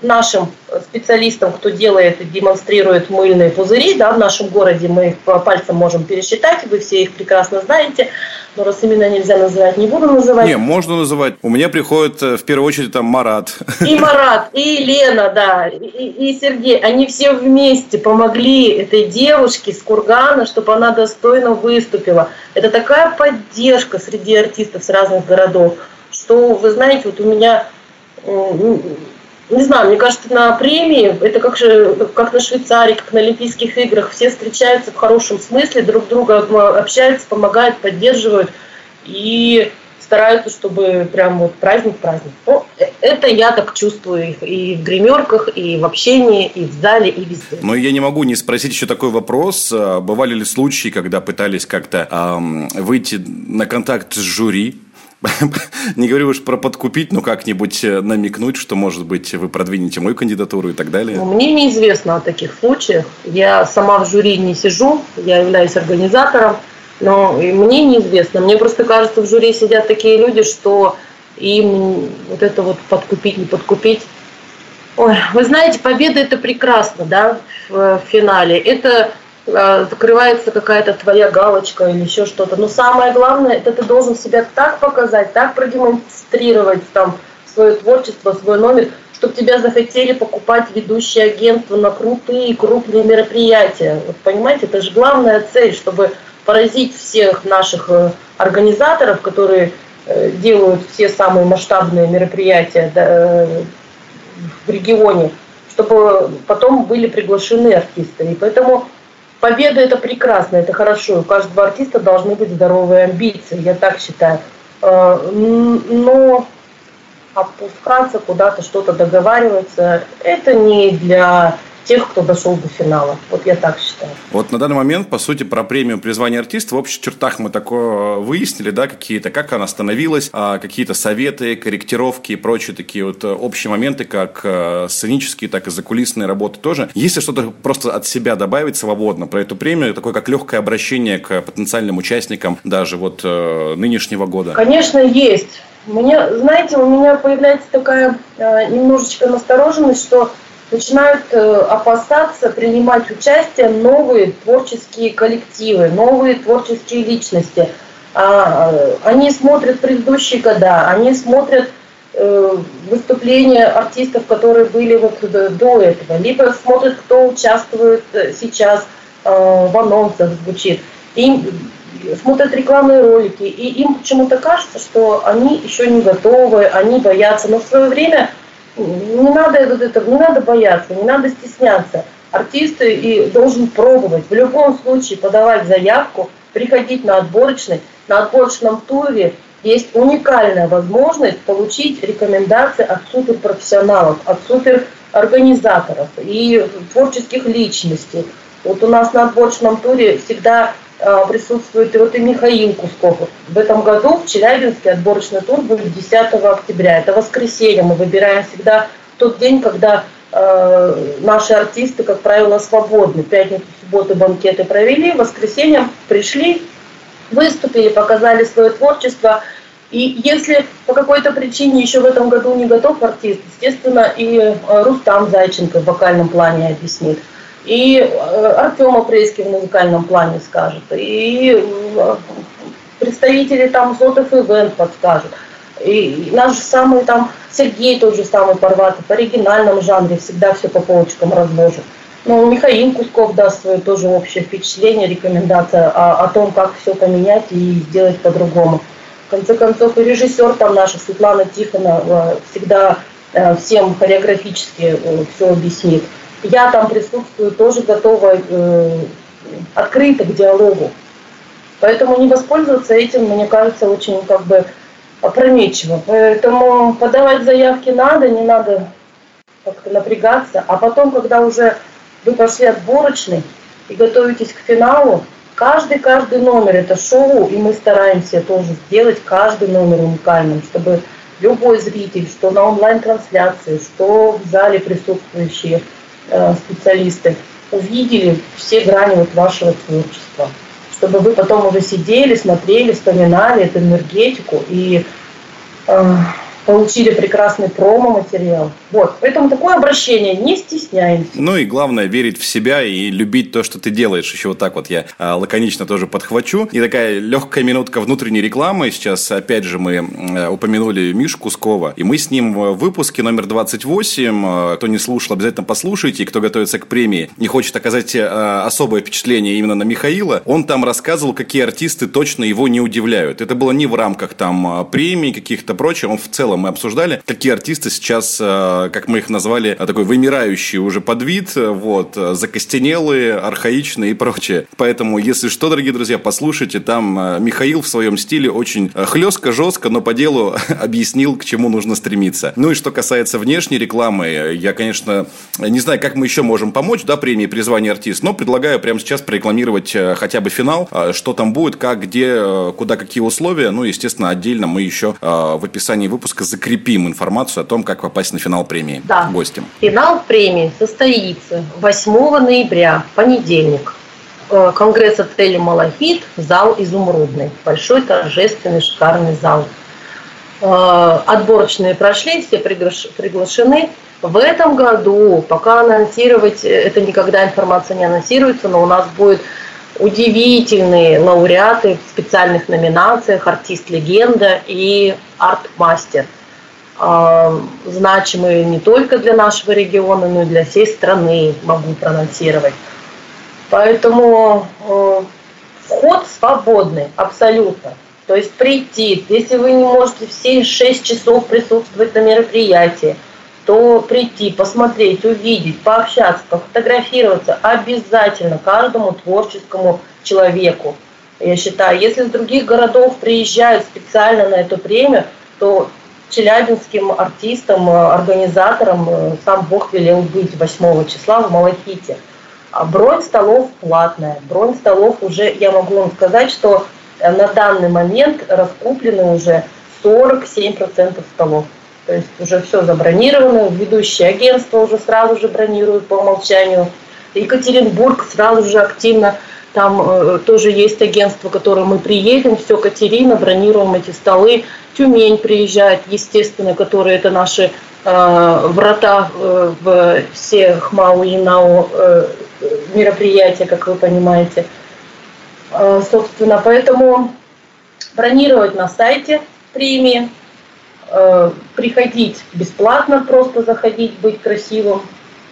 нашим специалистам, кто делает и демонстрирует мыльные пузыри, да, в нашем городе мы их по пальцам можем пересчитать, вы все их прекрасно знаете, но раз именно нельзя называть, не буду называть. Не, можно называть. У меня приходит э, в первую очередь там Марат. И Марат, и Лена, да, и, и Сергей, они все вместе помогли этой девушке с Кургана, чтобы она достойно выступила. Это такая поддержка среди артистов с разных городов, что, вы знаете, вот у меня не знаю, мне кажется, на премии, это как, же, как на Швейцарии, как на Олимпийских играх, все встречаются в хорошем смысле, друг друга общаются, помогают, поддерживают и стараются, чтобы прям вот праздник-праздник. Ну, э, это я так чувствую и в гримерках, и в общении, и в зале, и везде. Но я не могу не спросить еще такой вопрос. А, бывали ли случаи, когда пытались как-то эм, выйти на контакт с жюри, не говорю уж про подкупить, но как-нибудь э, намекнуть, что, может быть, вы продвинете мою кандидатуру и так далее? Ну, мне неизвестно о таких случаях. Я сама в жюри не сижу, я являюсь организатором, но мне неизвестно. Мне просто кажется, в жюри сидят такие люди, что им вот это вот подкупить, не подкупить. Ой, вы знаете, победа это прекрасно, да, в финале. Это э, закрывается какая-то твоя галочка или еще что-то. Но самое главное, это ты должен себя так показать, так продемонстрировать там свое творчество, свой номер, чтобы тебя захотели покупать ведущие агентства на крутые, крупные мероприятия. Вот понимаете, это же главная цель, чтобы поразить всех наших э, организаторов, которые э, делают все самые масштабные мероприятия э, в регионе, чтобы потом были приглашены артисты. И поэтому победа это прекрасно, это хорошо. У каждого артиста должны быть здоровые амбиции, я так считаю. Но опускаться куда-то, что-то договариваться, это не для тех, кто дошел до финала. Вот я так считаю. Вот на данный момент, по сути, про премию призвания артиста в общих чертах мы такое выяснили, да, какие-то, как она становилась, а какие-то советы, корректировки и прочие такие вот э, общие моменты, как э, сценические, так и закулисные работы тоже. Если что-то просто от себя добавить свободно про эту премию, такое как легкое обращение к потенциальным участникам даже вот э, нынешнего года? Конечно, есть. Мне, знаете, у меня появляется такая э, немножечко настороженность, что начинают э, опасаться принимать участие новые творческие коллективы, новые творческие личности. А, э, они смотрят предыдущие года, они смотрят э, выступления артистов, которые были вот до этого, либо смотрят, кто участвует сейчас в анонсах, звучит. И смотрят рекламные ролики, и им почему-то кажется, что они еще не готовы, они боятся. Но в свое время не надо, вот это, не надо бояться, не надо стесняться. Артисты и должен пробовать. В любом случае подавать заявку, приходить на отборочный. На отборочном туре есть уникальная возможность получить рекомендации от суперпрофессионалов, от суперорганизаторов и творческих личностей. Вот у нас на отборочном туре всегда присутствует и вот и Михаил Кусков. В этом году в Челябинске отборочный тур будет 10 октября. Это воскресенье. Мы выбираем всегда тот день, когда э, наши артисты, как правило, свободны. Пятницу, субботу банкеты провели, воскресенье пришли, выступили, показали свое творчество. И если по какой-то причине еще в этом году не готов артист, естественно, и Рустам Зайченко в вокальном плане объяснит и э, Артем Апрейский в музыкальном плане скажет, и э, представители там Зотов Ивент подскажут. И наш самый там Сергей тот же самый Парватов в оригинальном жанре всегда все по полочкам разложит. Ну, Михаил Кусков даст свое тоже общее впечатление, рекомендация о, о том, как все поменять и сделать по-другому. В конце концов, и режиссер там наша Светлана Тихонова всегда э, всем хореографически все объяснит я там присутствую, тоже готова э, открыто к диалогу. Поэтому не воспользоваться этим, мне кажется, очень как бы опрометчиво. Поэтому подавать заявки надо, не надо как-то напрягаться. А потом, когда уже вы пошли отборочный и готовитесь к финалу, каждый-каждый номер это шоу, и мы стараемся тоже сделать каждый номер уникальным, чтобы любой зритель, что на онлайн-трансляции, что в зале присутствующие – специалисты увидели все грани вот вашего творчества, чтобы вы потом уже сидели, смотрели, вспоминали эту энергетику и э, получили прекрасный промо-материал. Вот, поэтому такое обращение, не стесняемся. Ну и главное, верить в себя и любить то, что ты делаешь. Еще вот так вот я а, лаконично тоже подхвачу. И такая легкая минутка внутренней рекламы. Сейчас, опять же, мы а, упомянули Мишу Кускова. И мы с ним в выпуске номер 28. А, кто не слушал, обязательно послушайте. И кто готовится к премии не хочет оказать а, особое впечатление именно на Михаила, он там рассказывал, какие артисты точно его не удивляют. Это было не в рамках там премий каких-то прочих. Он в целом мы обсуждали, какие артисты сейчас, э, как мы их назвали, э, такой вымирающий уже подвид, э, вот, закостенелые, архаичные и прочее. Поэтому, если что, дорогие друзья, послушайте, там Михаил в своем стиле очень хлестко, жестко, но по делу объяснил, к чему нужно стремиться. Ну и что касается внешней рекламы, я, конечно, не знаю, как мы еще можем помочь, да, премии призвания артист, но предлагаю прямо сейчас прорекламировать хотя бы финал, что там будет, как, где, куда, какие условия. Ну, естественно, отдельно мы еще в описании выпуска закрепим информацию о том, как попасть на финал премии да. гостям. Финал премии состоится 8 ноября, понедельник. Э, конгресс отеля «Малахит», зал «Изумрудный». Большой, торжественный, шикарный зал. отборочные прошли, все приглашены. В этом году, пока анонсировать, это никогда информация не анонсируется, но у нас будет удивительные лауреаты в специальных номинациях «Артист-легенда» и «Арт-мастер». Значимые не только для нашего региона, но и для всей страны, могу проанонсировать. Поэтому э, вход свободный, абсолютно. То есть прийти, если вы не можете все 6 часов присутствовать на мероприятии, то прийти, посмотреть, увидеть, пообщаться, пофотографироваться обязательно каждому творческому человеку. Я считаю, если из других городов приезжают специально на эту премию, то челябинским артистам, организаторам э, сам Бог велел быть 8 числа в Малахите. А бронь столов платная. Бронь столов уже, я могу вам сказать, что э, на данный момент раскуплены уже 47% столов. То есть уже все забронировано, ведущие агентства уже сразу же бронируют по умолчанию. Екатеринбург сразу же активно, там э, тоже есть агентство, которое мы приедем, все, Катерина, бронируем эти столы. Тюмень приезжает, естественно, которые это наши э, врата э, в все ХМАУ и НАУ э, мероприятия, как вы понимаете. Э, собственно, поэтому бронировать на сайте премии, Э, приходить бесплатно, просто заходить, быть красивым.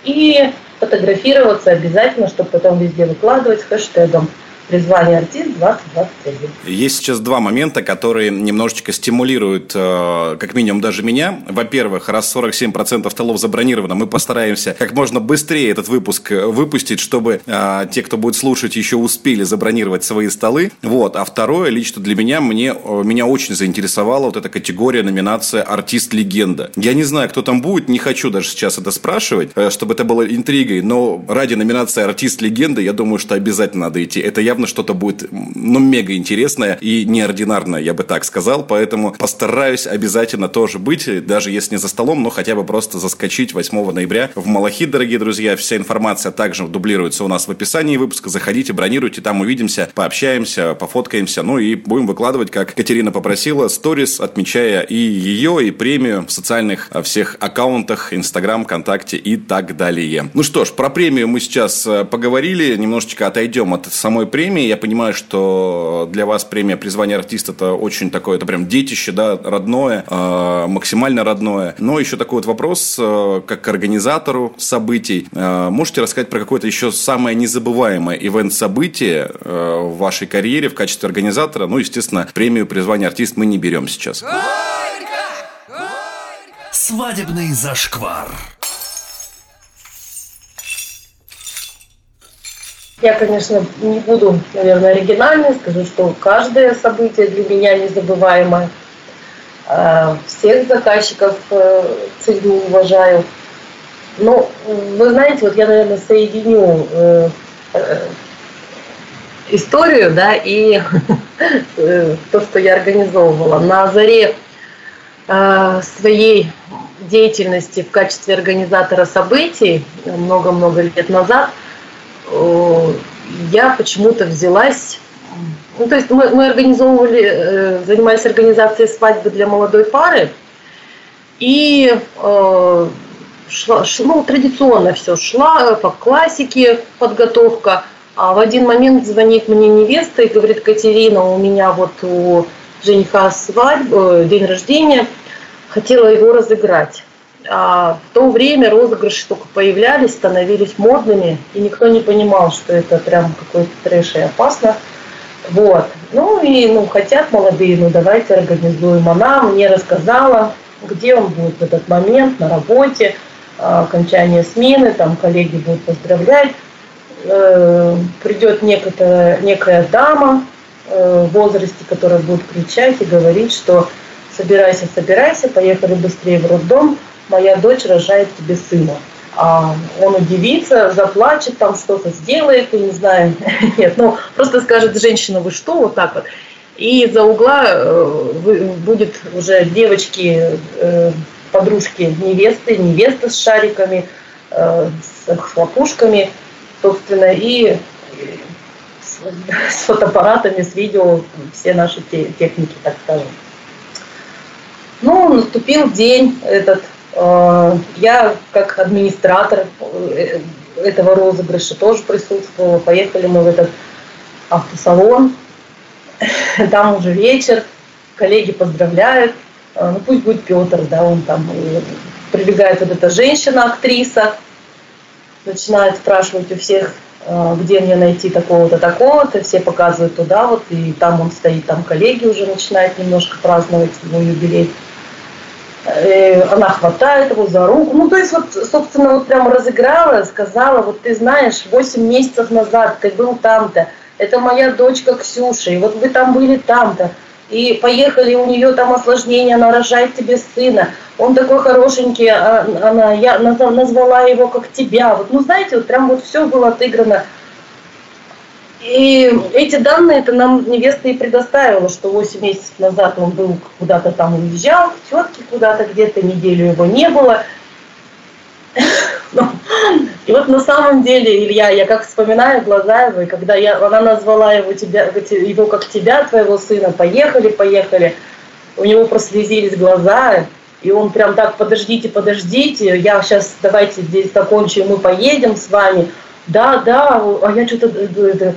И фотографироваться обязательно, чтобы потом везде выкладывать с хэштегом призвание артист 2021. Есть сейчас два момента, которые немножечко стимулируют, э, как минимум, даже меня. Во-первых, раз 47% столов забронировано, мы постараемся как можно быстрее этот выпуск э, выпустить, чтобы э, те, кто будет слушать, еще успели забронировать свои столы. Вот. А второе, лично для меня, мне, меня очень заинтересовала вот эта категория, номинация «Артист-легенда». Я не знаю, кто там будет, не хочу даже сейчас это спрашивать, чтобы это было интригой, но ради номинации «Артист-легенда» я думаю, что обязательно надо идти. Это явно что-то будет, ну, мега интересное и неординарное, я бы так сказал. Поэтому постараюсь обязательно тоже быть, даже если не за столом, но хотя бы просто заскочить 8 ноября в Малахит, дорогие друзья. Вся информация также дублируется у нас в описании выпуска. Заходите, бронируйте, там увидимся, пообщаемся, пофоткаемся. Ну и будем выкладывать, как Катерина попросила, сторис, отмечая и ее, и премию в социальных а, всех аккаунтах, Инстаграм, ВКонтакте и так далее. Ну что ж, про премию мы сейчас э, поговорили, немножечко отойдем от самой премии премии. Я понимаю, что для вас премия призвания артиста это очень такое, это прям детище, да, родное, э, максимально родное. Но еще такой вот вопрос, э, как к организатору событий. Э, можете рассказать про какое-то еще самое незабываемое ивент-событие э, в вашей карьере в качестве организатора? Ну, естественно, премию призвания артист мы не берем сейчас. Свадебный зашквар. Я, конечно, не буду, наверное, оригинальной, скажу, что каждое событие для меня незабываемое. А, всех заказчиков э, ценю, уважаю. Но, вы знаете, вот я, наверное, соединю э, э, историю, да, и то, что я организовывала. На заре своей деятельности в качестве организатора событий много-много лет назад – Э, я почему-то взялась ну, то есть мы, мы организовывали, э, занимались организацией свадьбы для молодой пары, и э, шла, ну, традиционно все шла по классике подготовка, а в один момент звонит мне невеста и говорит, Катерина, у меня вот у жениха свадьба, день рождения, хотела его разыграть. А в то время розыгрыши только появлялись, становились модными, и никто не понимал, что это прям какой-то трэш и опасно. Вот. Ну и ну, хотят молодые, ну давайте организуем. Она мне рассказала, где он будет в этот момент, на работе, а, окончание смены, там коллеги будут поздравлять. Э, придет некая, некая дама э, в возрасте, которая будет кричать и говорить, что собирайся, собирайся, поехали быстрее в роддом, моя дочь рожает тебе сына. А он удивится, заплачет, там что-то сделает, я не знаю, нет, ну просто скажет, женщина, вы что, вот так вот. И за угла э, будет уже девочки, э, подружки невесты, невесты с шариками, э, с хлопушками, собственно, и с фотоаппаратами, с видео, все наши техники, так скажем. Ну, наступил день этот. Э, Я как администратор э, этого розыгрыша тоже присутствовала. Поехали мы в этот автосалон. Там уже вечер. Коллеги поздравляют. Э, Ну, пусть будет Петр, да, он там. Прибегает вот эта женщина, актриса, начинает спрашивать у всех, где мне найти такого-то, такого-то, все показывают туда вот, и там он стоит, там коллеги уже начинают немножко праздновать его юбилей. Она хватает его за руку, ну, то есть вот, собственно, вот прям разыграла, сказала, вот ты знаешь, 8 месяцев назад ты был там-то, это моя дочка Ксюша, и вот вы там были там-то, и поехали, у нее там осложнение, она рожает тебе сына, он такой хорошенький, а она, я наз- назвала его как тебя. Вот, ну, знаете, вот прям вот все было отыграно. И эти данные это нам невеста и предоставила, что 8 месяцев назад он был куда-то там уезжал, к куда-то где-то, неделю его не было. Ну, И вот на самом деле, Илья, я как вспоминаю глаза его, и когда я, она назвала его, тебя, его как тебя, твоего сына, поехали, поехали, у него прослезились глаза, и он прям так, подождите, подождите, я сейчас, давайте здесь закончу, и мы поедем с вами. Да, да, а я что-то...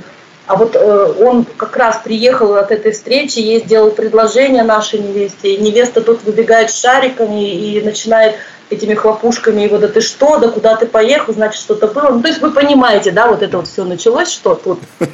А вот э, он как раз приехал от этой встречи, ей сделал предложение нашей невесте, и невеста тут выбегает с шариками и начинает этими хлопушками его, да ты что, да куда ты поехал, значит что-то было. Ну, то есть вы понимаете, да, вот это вот все началось, что тут.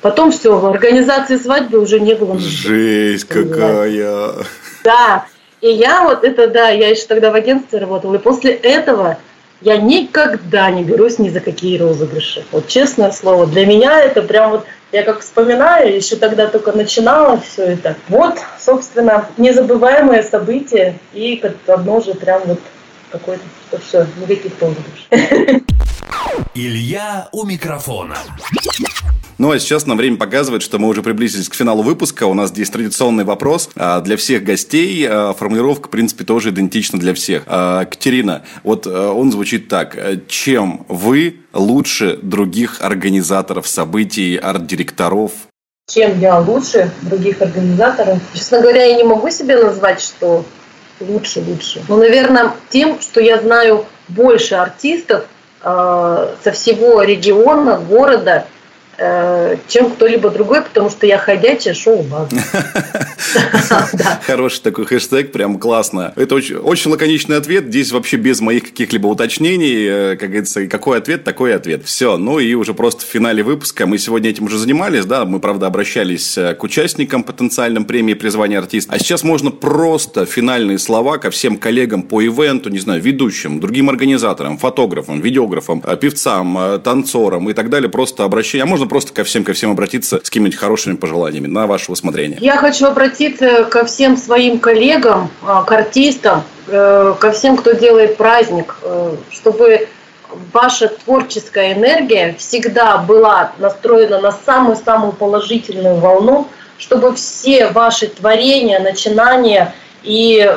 Потом все, в организации свадьбы уже не было. Жесть какая. Да, и я вот это, да, я еще тогда в агентстве работала, и после этого я никогда не берусь ни за какие розыгрыши. Вот честное слово, для меня это прям вот, я как вспоминаю, еще тогда только начинала все это. Вот, собственно, незабываемое событие, и как одно же прям вот какое-то, что все, никаких розыгрышей. Илья у микрофона. Ну а сейчас нам время показывает, что мы уже приблизились к финалу выпуска. У нас здесь традиционный вопрос. А, Для всех гостей а, формулировка, в принципе, тоже идентична для всех. А, Катерина, вот он звучит так. Чем вы лучше других организаторов событий, арт-директоров? Чем я лучше других организаторов? Честно говоря, я не могу себе назвать, что лучше-лучше. Ну, наверное, тем, что я знаю больше артистов э, со всего региона, города, э, чем кто-либо другой, потому что я ходячая шоу-база. Хороший такой хэштег, прям классно. Это очень, очень лаконичный ответ. Здесь вообще без моих каких-либо уточнений. Э, Как говорится, какой ответ, такой ответ. Все. Ну и уже просто в финале выпуска. Мы сегодня этим уже занимались, да. Мы, правда, обращались э, к участникам потенциальным премии призвания артиста. А сейчас можно просто финальные слова ко всем коллегам по ивенту, не знаю, ведущим, другим организаторам, фотографам, видеографам, певцам, танцорам и так далее. Просто обращение. А можно просто ко всем, ко всем обратиться с какими-нибудь хорошими пожеланиями на ваше усмотрение. Я хочу обратиться ко всем своим коллегам, а, к артистам, э, ко всем, кто делает праздник, э, чтобы ваша творческая энергия всегда была настроена на самую-самую положительную волну, чтобы все ваши творения, начинания и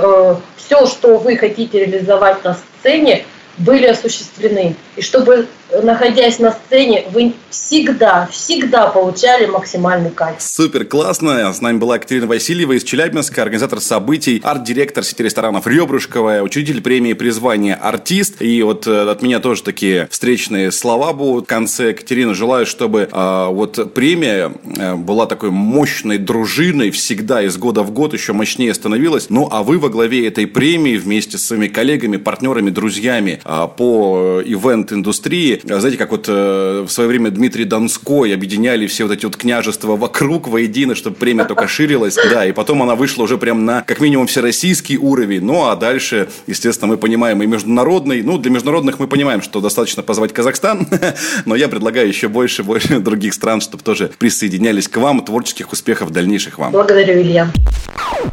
все, что вы хотите реализовать на сцене, были осуществлены. И чтобы, находясь на сцене, вы всегда, всегда получали максимальный кайф. Супер классно. С нами была Екатерина Васильева из Челябинска, организатор событий, арт-директор сети ресторанов Ребрышковая, учредитель премии призвания «Артист». И вот э, от меня тоже такие встречные слова будут в конце. Екатерина, желаю, чтобы э, вот премия э, была такой мощной дружиной, всегда из года в год еще мощнее становилась. Ну, а вы во главе этой премии вместе с своими коллегами, партнерами, друзьями э, по ивент-индустрии. Знаете, как вот э, в свое время Дмитрий Донской объединяли все вот эти вот княжества вокруг воедино, чтобы премия только ширилась. Да, и потом она вышла уже прям на, как минимум, всероссийский уровень. Ну, а дальше, естественно, мы понимаем и международный. Ну, для международных мы понимаем, что достаточно позвать Казахстан. Но я предлагаю еще больше, больше других стран, чтобы тоже присоединялись к вам. Творческих успехов дальнейших вам. Благодарю, Илья.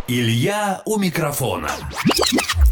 Илья у микрофона.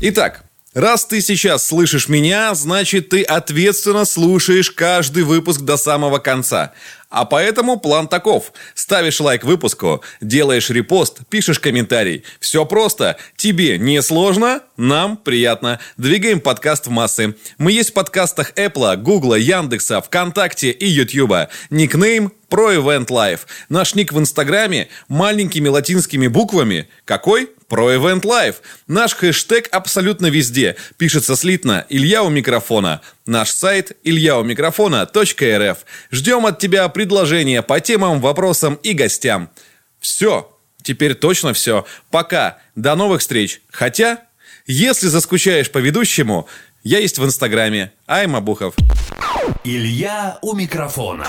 Итак, Раз ты сейчас слышишь меня, значит ты ответственно слушаешь каждый выпуск до самого конца. А поэтому план таков. Ставишь лайк выпуску, делаешь репост, пишешь комментарий. Все просто. Тебе не сложно, нам приятно. Двигаем подкаст в массы. Мы есть в подкастах Apple, Google, Яндекса, ВКонтакте и Ютьюба. Никнейм про Event Life. Наш ник в Инстаграме маленькими латинскими буквами. Какой? Про Event Life. Наш хэштег абсолютно везде. Пишется слитно «Илья у микрофона». Наш сайт ильяумикрофона.рф. Ждем от тебя предложения по темам, вопросам и гостям. Все. Теперь точно все. Пока. До новых встреч. Хотя, если заскучаешь по ведущему, я есть в Инстаграме. Айма Бухов. Илья у микрофона.